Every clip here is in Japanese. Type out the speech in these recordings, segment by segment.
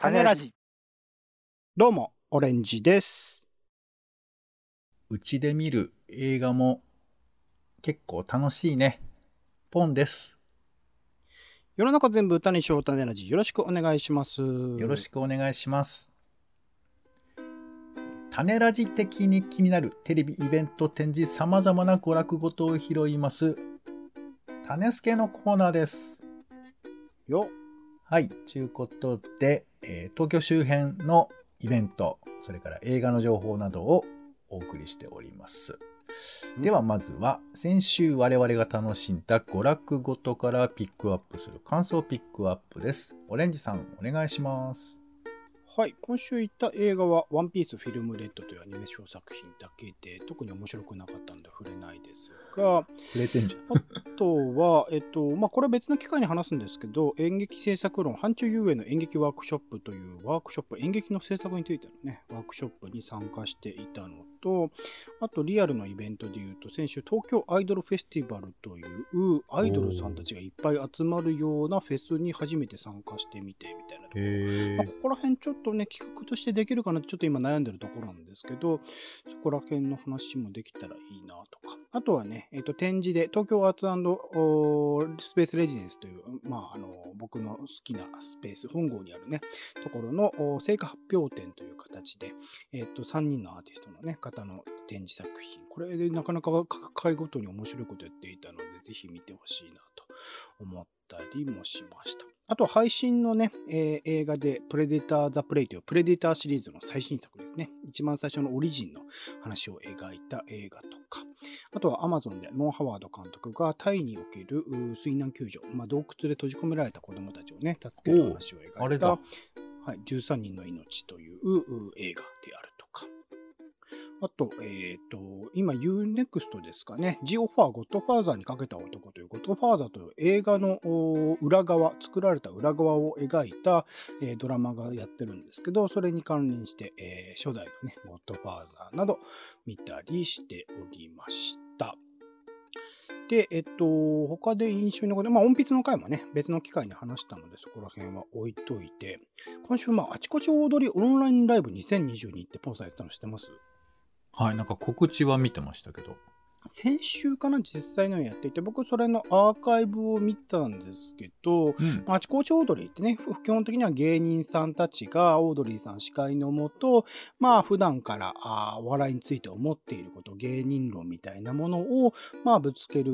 種ラジ。どうも、オレンジです。うちで見る映画も結構楽しいね。ポンです。世の中全部歌にしよう種ラジ。よろしくお願いします。よろしく。くお願いします。種ラジ的に気になるテレビイベント展示様々な娯楽ごとを拾います。種助のコーナーです。よ。はい。ということで、えー東京周辺のイベント、それから映画の情報などをお送りしております。ではまずは先週我々が楽しんだ娯楽ごとからピックアップする感想ピックアップです。オレンジさんお願いします。はい。今週行った映画は、ワンピースフィルムレッドというアニメーション作品だけで、特に面白くなかったんで触れないですが、触れてんじゃん。あとは、えっと、まあ、これは別の機会に話すんですけど、演劇制作論、範疇遊園の演劇ワークショップというワークショップ、演劇の制作についてのね、ワークショップに参加していたのと、あとリアルのイベントで言うと、先週東京アイドルフェスティバルというアイドルさんたちがいっぱい集まるようなフェスに初めて参加してみてみたいなところへまあ、ここら辺ちょっとね、企画としてできるかなってちょっと今悩んでるところなんですけど、そこら辺の話もできたらいいなとか。あとはね、えっ、と、展示で東京アーツスペースレジデンスという、まあ、あの、僕の好きなスペース、本郷にあるね、ところの成果発表展という形で、えっ、と、3人のアーティストのね、方の展示作品。これでなかなか各回ごとに面白いことやっていたので、ぜひ見てほしいなと思ったりもしました。あと配信のね、えー映画でプレデター・ザ・プレイというプレデターシリーズの最新作ですね。一番最初のオリジンの話を描いた映画とか、あとは Amazon でノン・ハワード監督がタイにおける水難救助、まあ、洞窟で閉じ込められた子供たちをね、助ける話を描いた、はい、13人の命というう映画である。あと、えっ、と、今 UNEXT ですかね、ジオファー、ゴッドファーザーにかけた男という、ゴッドファーザーという映画の裏側、作られた裏側を描いた、えードラマがやってるんですけど、それに関連して、えー初代のね、ゴッドファーザーなど見たりしておりました。で、えっと、他で印象に残る、まあ、音筆の回もね、別の機会に話したので、そこら辺は置いといて、今週、まあ、あちこち踊りオンラインライブ2022ってポンさんやってたの知ってます？はい、なんか告知は見てましたけど。先週かな実際のやっていて、僕それのアーカイブを見たんですけど、うん。あちこちオードリーってね、ふ基本的には芸人さんたちがオードリーさん司会のもと、まあ普段からあーお笑いについて思っていること、芸人論みたいなものを、まあぶつける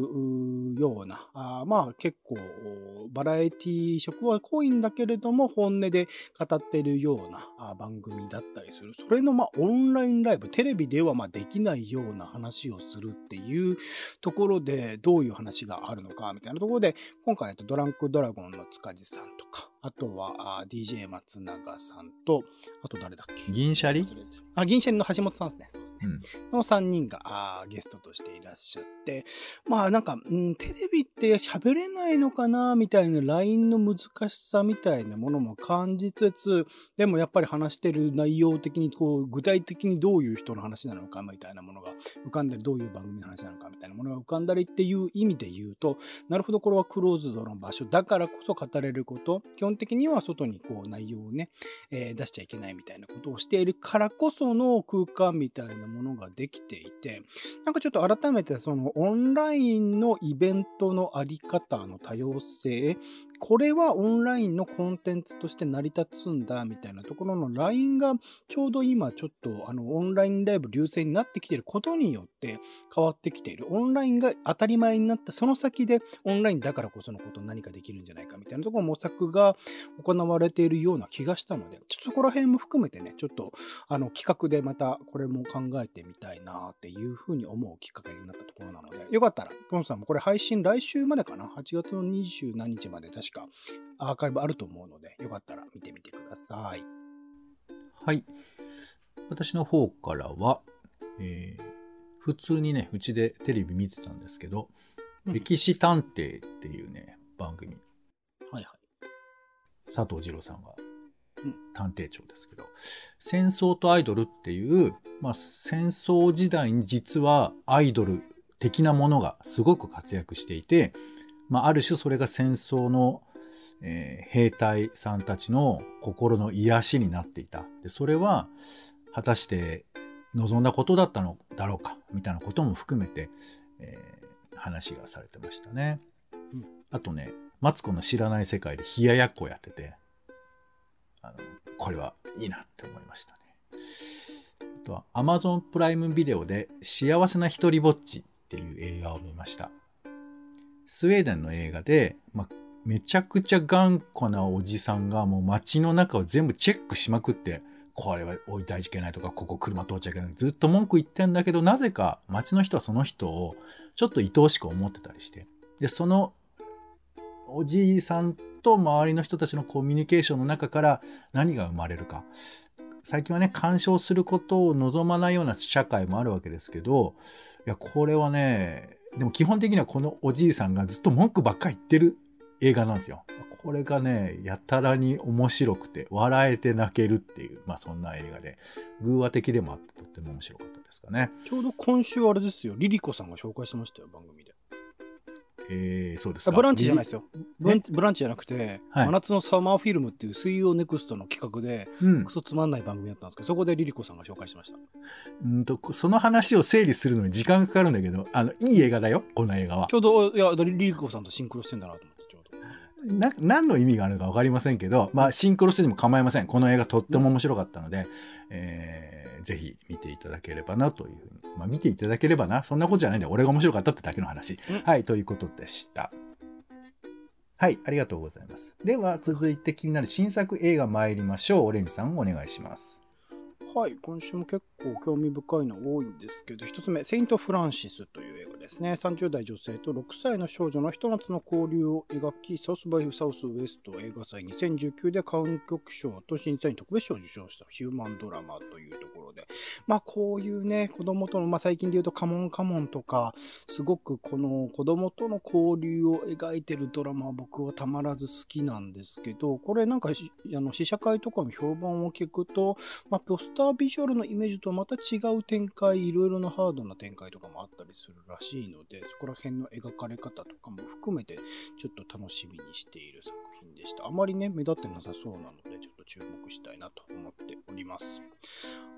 ような、あーまあ結構おバラエティ色は濃いんだけれども、本音で語っているようなあー番組だったりする。それのまあオンラインライブ、テレビではまあできないような話をするってていうところで、どういう話があるのかみたいなところで、今回、とドランクドラゴンの塚地さんとか、あとは DJ 松永さんと、あと誰だっけ？銀シャリ？あ、銀シャリの橋本さんですね。そうですね。うん。の3人があーゲストとしていらっしゃって、まあなんか、うん、テレビって喋れないのかなみたいな LINE の難しさみたいなものも感じつつ、でもやっぱり話してる内容的にこう具体的にどういう人の話なのかみたいなものが浮かんだり、どういう番組の話なのかみたいなものが浮かんだりっていう意味で言うと、なるほどこれはクローズドの場所だからこそ語れること、基本本的には外にこう内容をね、えー出しちゃいけないみたいなことをしているからこその空間みたいなものができていて、なんかちょっと改めてそのオンラインのイベントのあり方の多様性、これはオンラインのコンテンツとして成り立つんだみたいなところの LINE がちょうど今ちょっとあのオンラインライブ流星になってきていることによって変わってきている。オンラインが当たり前になったその先でオンラインだからこそのこと何かできるんじゃないかみたいなところ模索が行われているような気がしたので、ちょっとそこら辺も含めてね、ちょっとあの企画でまたこれも考えてみたいなっていうふうに思うきっかけになったところなので、よかったら、ポンさんもこれ配信来週までかな ?8 月の20何日まで確かアーカイブあると思うので、よかったら見てみてください。はい。私の方からは、えー普通にね、うちでテレビ見てたんですけど、うん歴史探偵っていうね、番組、はいはい。佐藤二郎さんがうん探偵長ですけど、戦争とアイドルっていう、まあ、戦争時代に実はアイドル的なものがすごく活躍していて、まあ、ある種それが戦争の、えー兵隊さんたちの心の癒しになっていた。でそれは果たして望んだことだったのだろうかみたいなことも含めて、えー話がされてましたね。うんあとね、マツコの知らない世界で冷ややっこをやってて、あの、これはいいなって思いましたね。あとは Amazon プライムビデオで幸せな一人ぼっちっていう映画を見ました。スウェーデンの映画で、まあ、めちゃくちゃ頑固なおじさんがもう街の中を全部チェックしまくって、これは置いてはいけないとか、ここ車通っちゃいけない。ずっと文句言ってんだけど、なぜか街の人はその人をちょっと愛おしく思ってたりして。で、そのおじいさんと周りの人たちのコミュニケーションの中から何が生まれるか。最近はね、干渉することを望まないような社会もあるわけですけど、いや、これはね、でも基本的にはこのおじいさんがずっと文句ばっかり言ってる映画なんですよ。これがね、やたらに面白くて、笑えて泣けるっていう、まあそんな映画で、偶話的でもあってとっても面白かったですかね。ちょうど今週あれですよ、リリコさんが紹介しましたよ、番組。えー、そうですか。あブランチじゃないですよ。よ。ブランチブランチじゃなくて、はい真夏のサマーフィルムっていう水曜ネクストの企画で、うんク。ソつまんない番組だったんですけど、そこでリリコさんが紹介してました。うんと、その話を整理するのに時間がかかるんだけど、あの、いい映画だよ、この映画はち。ょうど、いや、リリコさんとシンクロしてんだなと思って。な何の意味があるのか分かりませんけど、まあ、シンクロしてても構いません。この映画とっても面白かったので、えーぜひ見ていただければなというふうに。まあ、見ていただければな。そんなことじゃないんで、俺が面白かったってだけの話。うんはい、ということでした。はい、ありがとうございます。では、続いて気になる新作映画参りましょう。オレンジさん、お願いします。はい、今週も結構興味深いの多いんですけど、一つ目、セイント・フランシスという映画ですね。30代女性と6歳の少女のひと夏の交流を描き、サウスバイ・サウスウエスト映画祭2019で監督賞と審査員特別賞を受賞したヒューマンドラマというところで、まあこういうね、子供との、まあ最近で言うとカモンカモンとか、すごくこの子供との交流を描いてるドラマは僕はたまらず好きなんですけど、これなんかあの試写会とかの評判を聞くと、まあ、ポスタービジュアルのイメージとはまた違う展開、いろいろなハードな展開とかもあったりするらしいので、そこら辺の描かれ方とかも含めて、ちょっと楽しみにしている作品でした。あまりね、目立ってなさそうなので、ちょっと注目したいなと思っております。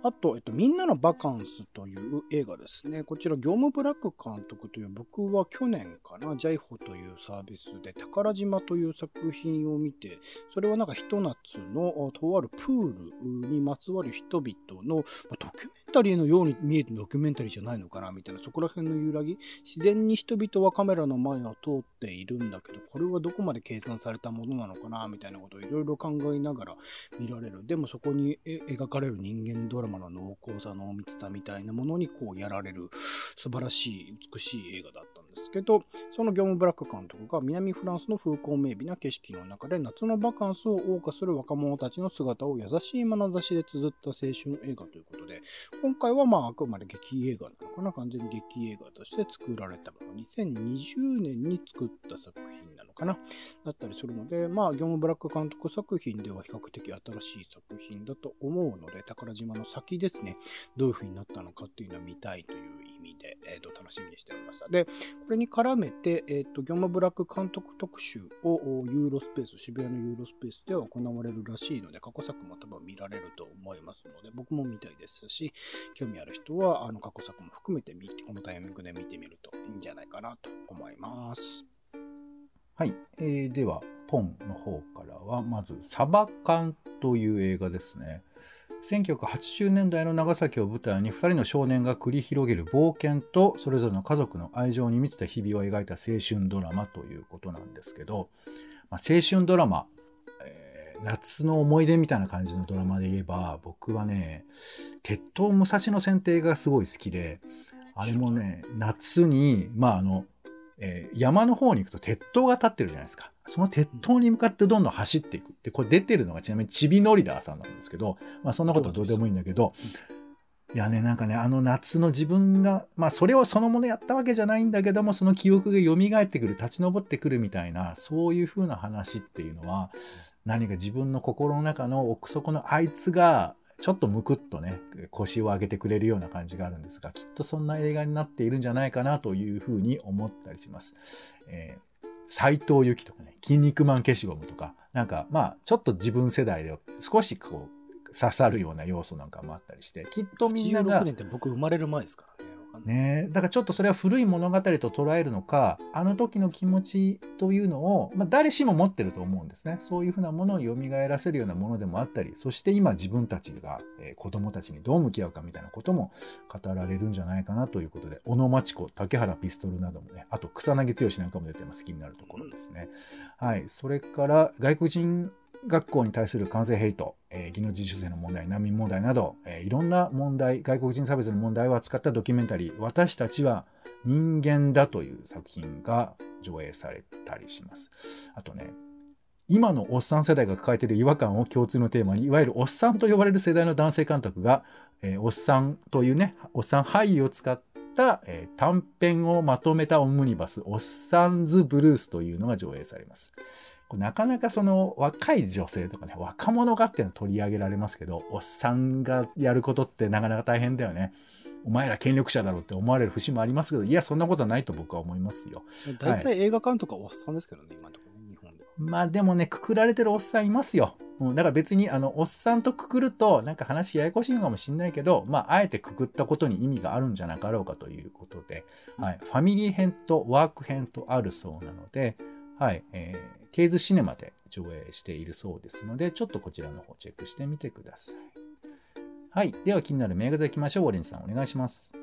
あと、えっと、みんなのバカンスという映画ですね。こちら、業務ブラック監督という、僕は去年かな、ジャイホというサービスで、宝島という作品を見て、それはなんかひと夏のとあるプールにまつわる人々の、まドキュメンタリーのように見えてドキュメンタリーじゃないのかなみたいな、そこら辺の揺らぎ、自然に人々はカメラの前を通っているんだけど、これはどこまで計算されたものなのかなみたいなことをいろいろ考えながら見られる。でもそこに描かれる人間ドラマの濃厚さ、濃密さみたいなものにこうやられる。素晴らしい、美しい映画だったんですけど、その業務ブラック監督が南フランスの風光明媚な景色の中で夏のバカンスを謳歌する若者たちの姿を優しい眼差しで綴った青春映画ということで、今回はまああくまで劇映画なのかな完全に劇映画として作られたもの。2020年に作った作品なのかなだったりするので、まあ業務ブラック監督作品では比較的新しい作品だと思うので、宝島の先ですね、どういう風になったのかっていうのを見たいというで、えーと楽しみにしておりました。で、これに絡めて、えっ、と、業務ブラック監督特集をユーロスペース、渋谷のユーロスペースでは行われるらしいので、過去作も多分見られると思いますので、僕も見たいですし、興味ある人は、あの、過去作も含めて見、このタイミングで見てみるといいんじゃないかなと思います。はい、えーではポンの方からはまず「サバカン」という映画ですね1980年代の長崎を舞台に2人の少年が繰り広げる冒険とそれぞれの家族の愛情に満ちた日々を描いた青春ドラマということなんですけど、まあ、青春ドラマ、えー夏の思い出みたいな感じのドラマで言えば僕はね鉄塔武蔵野線って映画がすごい好きであれもね夏にまああのえー山の方に行くと鉄塔が立ってるじゃないですか。その鉄塔に向かってどんどん走っていく。で、これ出てるのがちなみにちびのりださんなんですけど、まあそんなことはどうでもいいんだけど、いやね、なんかね、あの夏の自分が、まあそれをそのものやったわけじゃないんだけども、その記憶が蘇ってくる、立ち上ってくるみたいな、そういう風な話っていうのは、何か自分の心の中の奥底のあいつが、ちょっとむくっとね、腰を上げてくれるような感じがあるんですが、きっとそんな映画になっているんじゃないかなというふうに思ったりします。えー斎藤由貴とかね、筋肉マン消しゴムとか、なんかまあ、ちょっと自分世代で少しこう、刺さるような要素なんかもあったりして、きっとみんなが86、年って僕生まれる前ですからね。ね、だからちょっとそれは古い物語と捉えるのかあの時の気持ちというのを、まあ、誰しも持ってると思うんですね。そういうふうなものを蘇らせるようなものでもあったりそして今自分たちが、えー子供たちにどう向き合うかみたいなことも語られるんじゃないかなということで小野真知子竹原ピストルなどもねあと草薙剛なんかも出てます。気になるところですね。はい、それから外国人学校に対する感染ヘイト、えー技能実習生の問題、難民問題など、えーいろんな問題、外国人差別の問題を扱ったドキュメンタリー、私たちは人間だという作品が上映されたりします。あとね、今のおっさん世代が抱えている違和感を共通のテーマに、いわゆるおっさんと呼ばれる世代の男性監督が、えーおっさんというね、おっさん俳優を使った、え短編をまとめたオムニバス、おっさんズ・ブルースというのが上映されます。なかなかその若い女性とかね、若者がっていうのは取り上げられますけど、おっさんがやることってなかなか大変だよね。お前ら権力者だろうって思われる節もありますけど、いや、そんなことはないと僕は思いますよ。大体映画監督はおっさんですけどね、今のところね、日本では。まあでもね、くくられてるおっさんいますよ。うん、だから別に、あの、おっさんとくくると、なんか話ややこしいのかもしれないけど、まあ、あえてくくったことに意味があるんじゃなかろうかということで、はい、ファミリー編とワーク編とあるそうなので、はい、えー、ケイズシネマで上映しているそうですので、ちょっとこちらの方チェックしてみてください。はい、では気になる名画座行きましょう。オレンジさん、お願いします。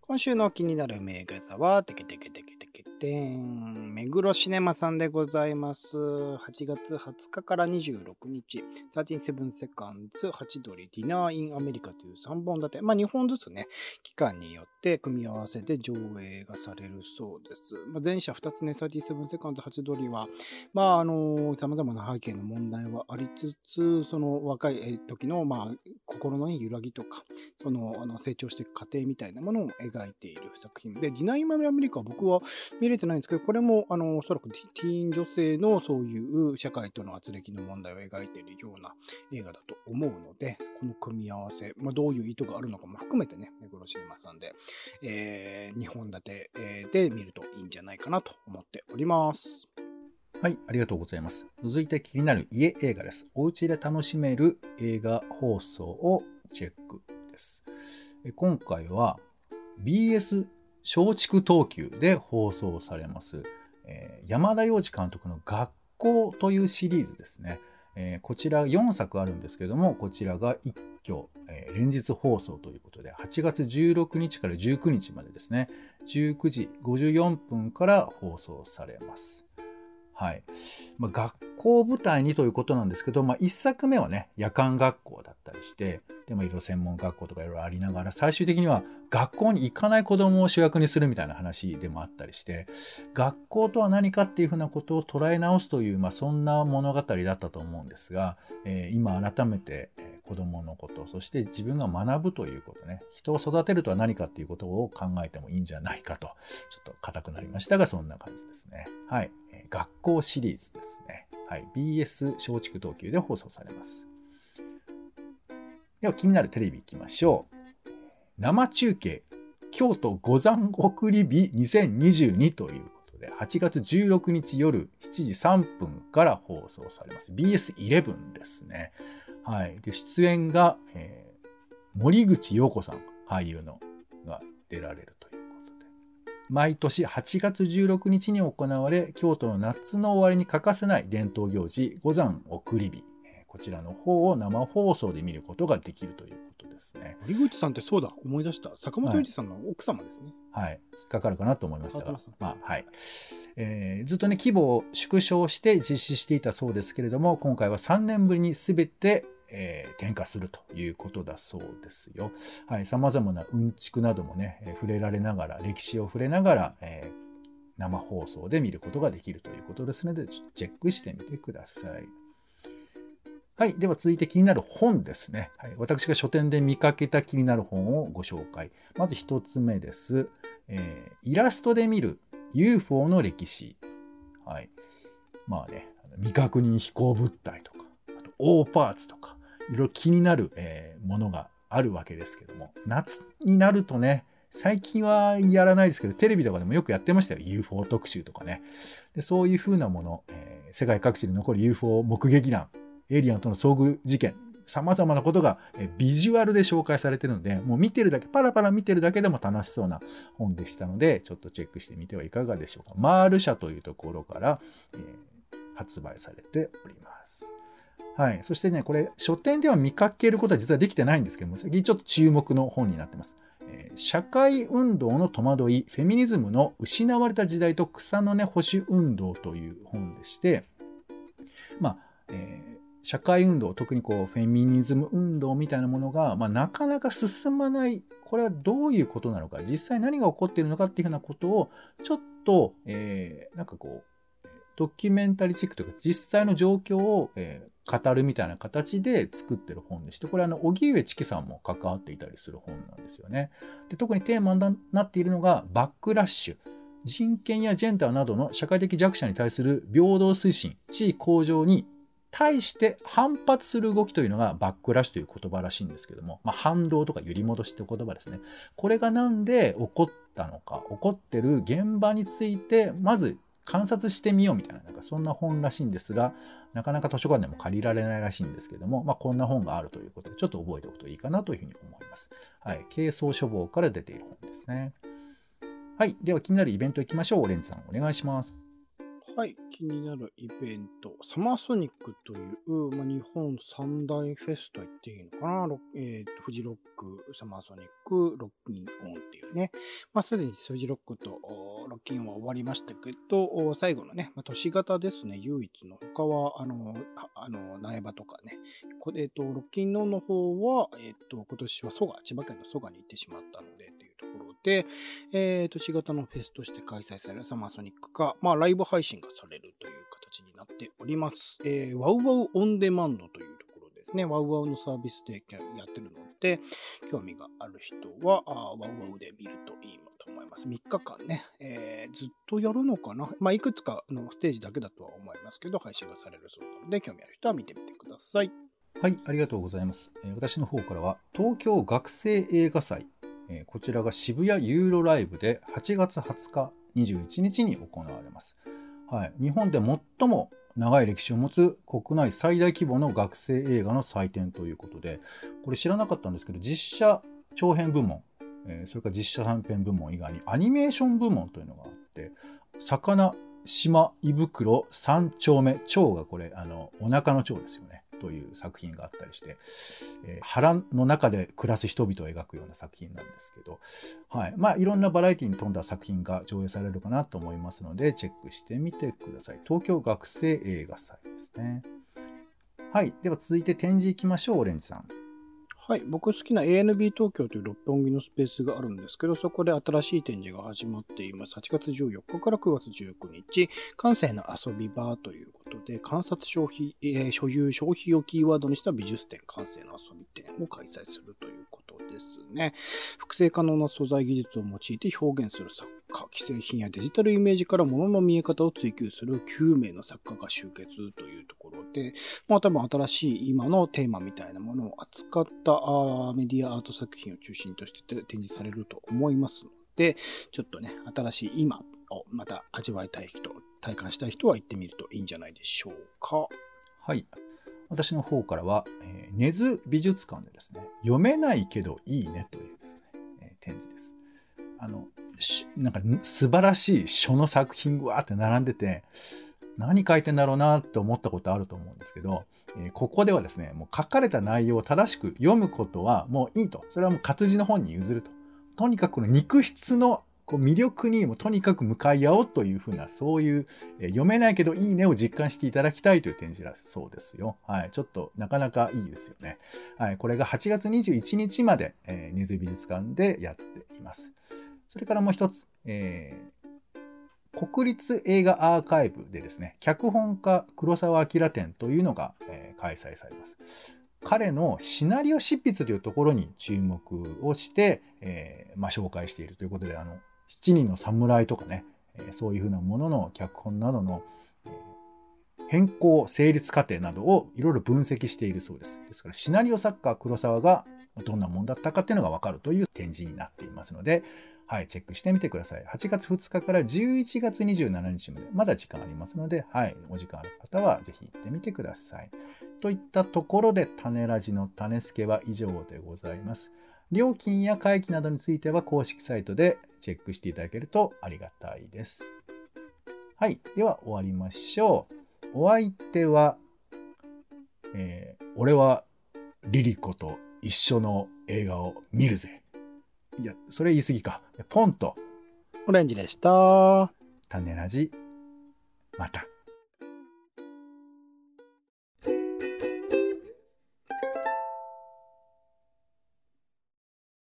今週の気になる名画座は、テケテケテケテケテン、目黒シネマさんでございます。8月20日から26日、137セカンズ、ハチドリ、ディナーインアメリカという3本立て、まあ2本ずつね、期間によって組み合わせて上映がされるそうです。まあ、前者2つね、37セカンズ、ハチドリは、まああの、様々な背景の問題はありつつ、その若い時の、まあ、心の揺らぎとか、そのあの成長していく過程みたいなものを描いている作品で、ディナインアメリカは僕は見れてないんですけど、これもあのおそらくティーン女性のそういう社会との圧力の問題を描いているような映画だと思うので、この組み合わせ、まあ、どういう意図があるのかも含めてね、目黒シネマさんで、え2本立てで見るといいんじゃないかなと思っております。はい、ありがとうございます。続いて気になる家映画です。お家で楽しめる映画放送をチェックです。今回は BS 松竹東急で放送されます、えー山田洋次監督の学校というシリーズですね。えーこちら4作あるんですけども、こちらが一挙、えー連日放送ということで、8月16日から19日までですね、19時54分から放送されます。はい。まあ、学校舞台にということなんですけど、まあ、1作目はね、夜間学校だったりして、で、まあ、いろいろ専門学校とかいろいろありながら、最終的には学校に行かない子供を主役にするみたいな話でもあったりして、学校とは何かっていうふうなことを捉え直すという、まあ、そんな物語だったと思うんですが、えー今改めて、えー子供のこと、そして自分が学ぶということね、人を育てるとは何かっていうことを考えてもいいんじゃないかと、ちょっと硬くなりましたが、そんな感じですね。はい。学校シリーズですね。はい。BS 松竹東急で放送されます。では気になるテレビいきましょう。生中継、京都五山送り日2022ということで、8月16日夜7時3分から放送されます。BS11 ですね。はい。で、出演が、えー森口瑤子さん、俳優の、が出られると。毎年8月16日に行われ、京都の夏の終わりに欠かせない伝統行事、五山送り日。えーこちらの方を生放送で見ることができるということですね。森口さんってそうだ、思い出した。坂本龍一さんの奥様ですね。はい。引っかかるかなと思いましたがまあ、はい。えーずっとね、規模を縮小して実施していたそうですけれども、今回は3年ぶりに全て、えー転化するということだそうですよ。はい。様々なうんちくなどもね、えー触れられながら、歴史を触れながら、えー生放送で見ることができるということですので、チェックしてみてください。はい。では続いて気になる本ですね。はい、私が書店で見かけた気になる本をご紹介。まず一つ目です。えーイラストで見る UFO の歴史。はい。まあね、未確認飛行物体とか、大パーツとか、いろいろ気になる、えーものがあるわけですけども、夏になるとね、最近はやらないですけど、テレビとかでもよくやってましたよ。UFO 特集とかね。でそういう風なもの、えー、世界各地に残る UFO 目撃談、エイリアンとの遭遇事件、様々なことがビジュアルで紹介されてるので、もう見てるだけ、パラパラ見てるだけでも楽しそうな本でしたので、ちょっとチェックしてみてはいかがでしょうか。マール社というところから、えー、発売されております。はい。そしてね、これ、書店では見かけることは実はできてないんですけども、最近ちょっと注目の本になってます。えー、社会運動の戸惑い、フェミニズムの失われた時代と草の根保守運動という本でして、まあ、えー社会運動、特にこうフェミニズム運動みたいなものが、まあ、なかなか進まない、これはどういうことなのか、実際何が起こっているのかっていうふうなことを、ちょっと、えー、なんかこう、ドキュメンタリーチックというか、実際の状況を、えー、語るみたいな形で作ってる本でして、これあの、荻上チキさんも関わっていたりする本なんですよね。で特にテーマになっているのが、バックラッシュ。人権やジェンダーなどの社会的弱者に対する平等推進、地位向上に対して反発する動きというのがバックラッシュという言葉らしいんですけども、まあ、反動とか揺り戻しって言葉ですね。これがなんで起こったのか、起こってる現場について、まず観察してみようみたいな、なんかそんな本らしいんですが、なかなか図書館でも借りられないらしいんですけども、まあ、こんな本があるということで、ちょっと覚えておくといいかなというふうに思います。はい。軽装書房から出ている本ですね。はい。では気になるイベント行きましょう。オレンジさん、お願いします。はい、気になるイベント、サマーソニックという、まあ、日本三大フェスと言っていいのかな、えーと、フジロック、サマーソニック、ロッキンオンっていうね、まあ、すでにフジロックとロッキンオンは終わりましたけど、最後のね、まあ、都市型ですね、唯一の、他は、あの、あの苗場とかね、え、ー、と、ロッキンオンの方は、えっ、ー、と、今年は蘇我、千葉県の蘇我に行ってしまったので、で、えー、都市型のフェスとして開催されるサマーソニックが、まあ、ライブ配信がされるという形になっております。えー、ワウワウオンデマンドというところですね。ワウワウのサービスでやってるので、興味がある人は、あワウワウで見るといいと思います。3日間ね、えー、ずっとやるのかな？まあ、いくつかのステージだけだとは思いますけど、配信がされるそうなので、興味ある人は見てみてください。はい、ありがとうございます。私の方からは、東京学生映画祭えこちらが渋谷ユーロライブで8月20日21日に行われます。はい、日本で最も長い歴史を持つ国内最大規模の学生映画の祭典ということで、これ知らなかったんですけど、実写長編部門、えそれから実写短編部門以外にアニメーション部門というのがあって、魚、島、胃袋、三丁目、蝶がこれ、あの、お腹の蝶ですよね。という作品があったりして、えー、腹の中で暮らす人々を描くような作品なんですけど、はい。まあ、いろんなバラエティに富んだ作品が上映されるかなと思いますので、チェックしてみてください。東京学生映画祭ですね。はい。では続いて展示いきましょう、オレンジさん。はい。僕好きな ANB 東京という六本木のスペースがあるんですけど、そこで新しい展示が始まっています。8月14日から9月19日、感性の遊び場ということで、観察消費、えー、所有消費をキーワードにした美術展、感性の遊び展を開催するということですね。複製可能な素材技術を用いて表現する作家、既製品やデジタルイメージから物の見え方を追求する9名の作家が集結というところ、まあ多分新しい今のテーマみたいなものを扱ったメディアアート作品を中心として展示されると思いますので、ちょっとね、新しい今をまた味わいたい人、体感したい人は行ってみるといいんじゃないでしょうか。はい。私の方からは、えー、根津美術館でですね、読めないけどいいねというですね、えー、展示です。あの、なんか素晴らしい書の作品わーって並んでて、何書いてんだろうなって思ったことあると思うんですけど、えー、ここではですね、もう書かれた内容を正しく読むことはもういいと。それはもう活字の本に譲ると。とにかくこの肉質のこう魅力にもとにかく向かい合おうというふうな、そういう、えー、読めないけどいいねを実感していただきたいという展示だそうですよ。はい。ちょっとなかなかいいですよね。はい。これが8月21日まで、えー、根津美術館でやっています。それからもう一つ、えー、国立映画アーカイブでですね、脚本家黒澤明展というのが、えー、開催されます。彼のシナリオ執筆というところに注目をして、えーまあ、紹介しているということで、あの、七人の侍とかね、え、そういうふうなものの脚本などの、変更、成立過程などをいろいろ分析しているそうです。ですから、シナリオ作家黒沢がどんなもんだったかっていうのがわかるという展示になっていますので、はい、チェックしてみてください。8月2日から11月27日まで、まだ時間ありますので、はい、お時間ある方はぜひ行ってみてください。といったところで、種ラジの種付けは以上でございます。料金や会期などについては公式サイトでチェックしていただけるとありがたいです。はい。では終わりましょう。お相手は、えー俺はリリコと一緒の映画を見るぜ。いや、それ言い過ぎか。ポンとオレンジでした。種ラジ、また。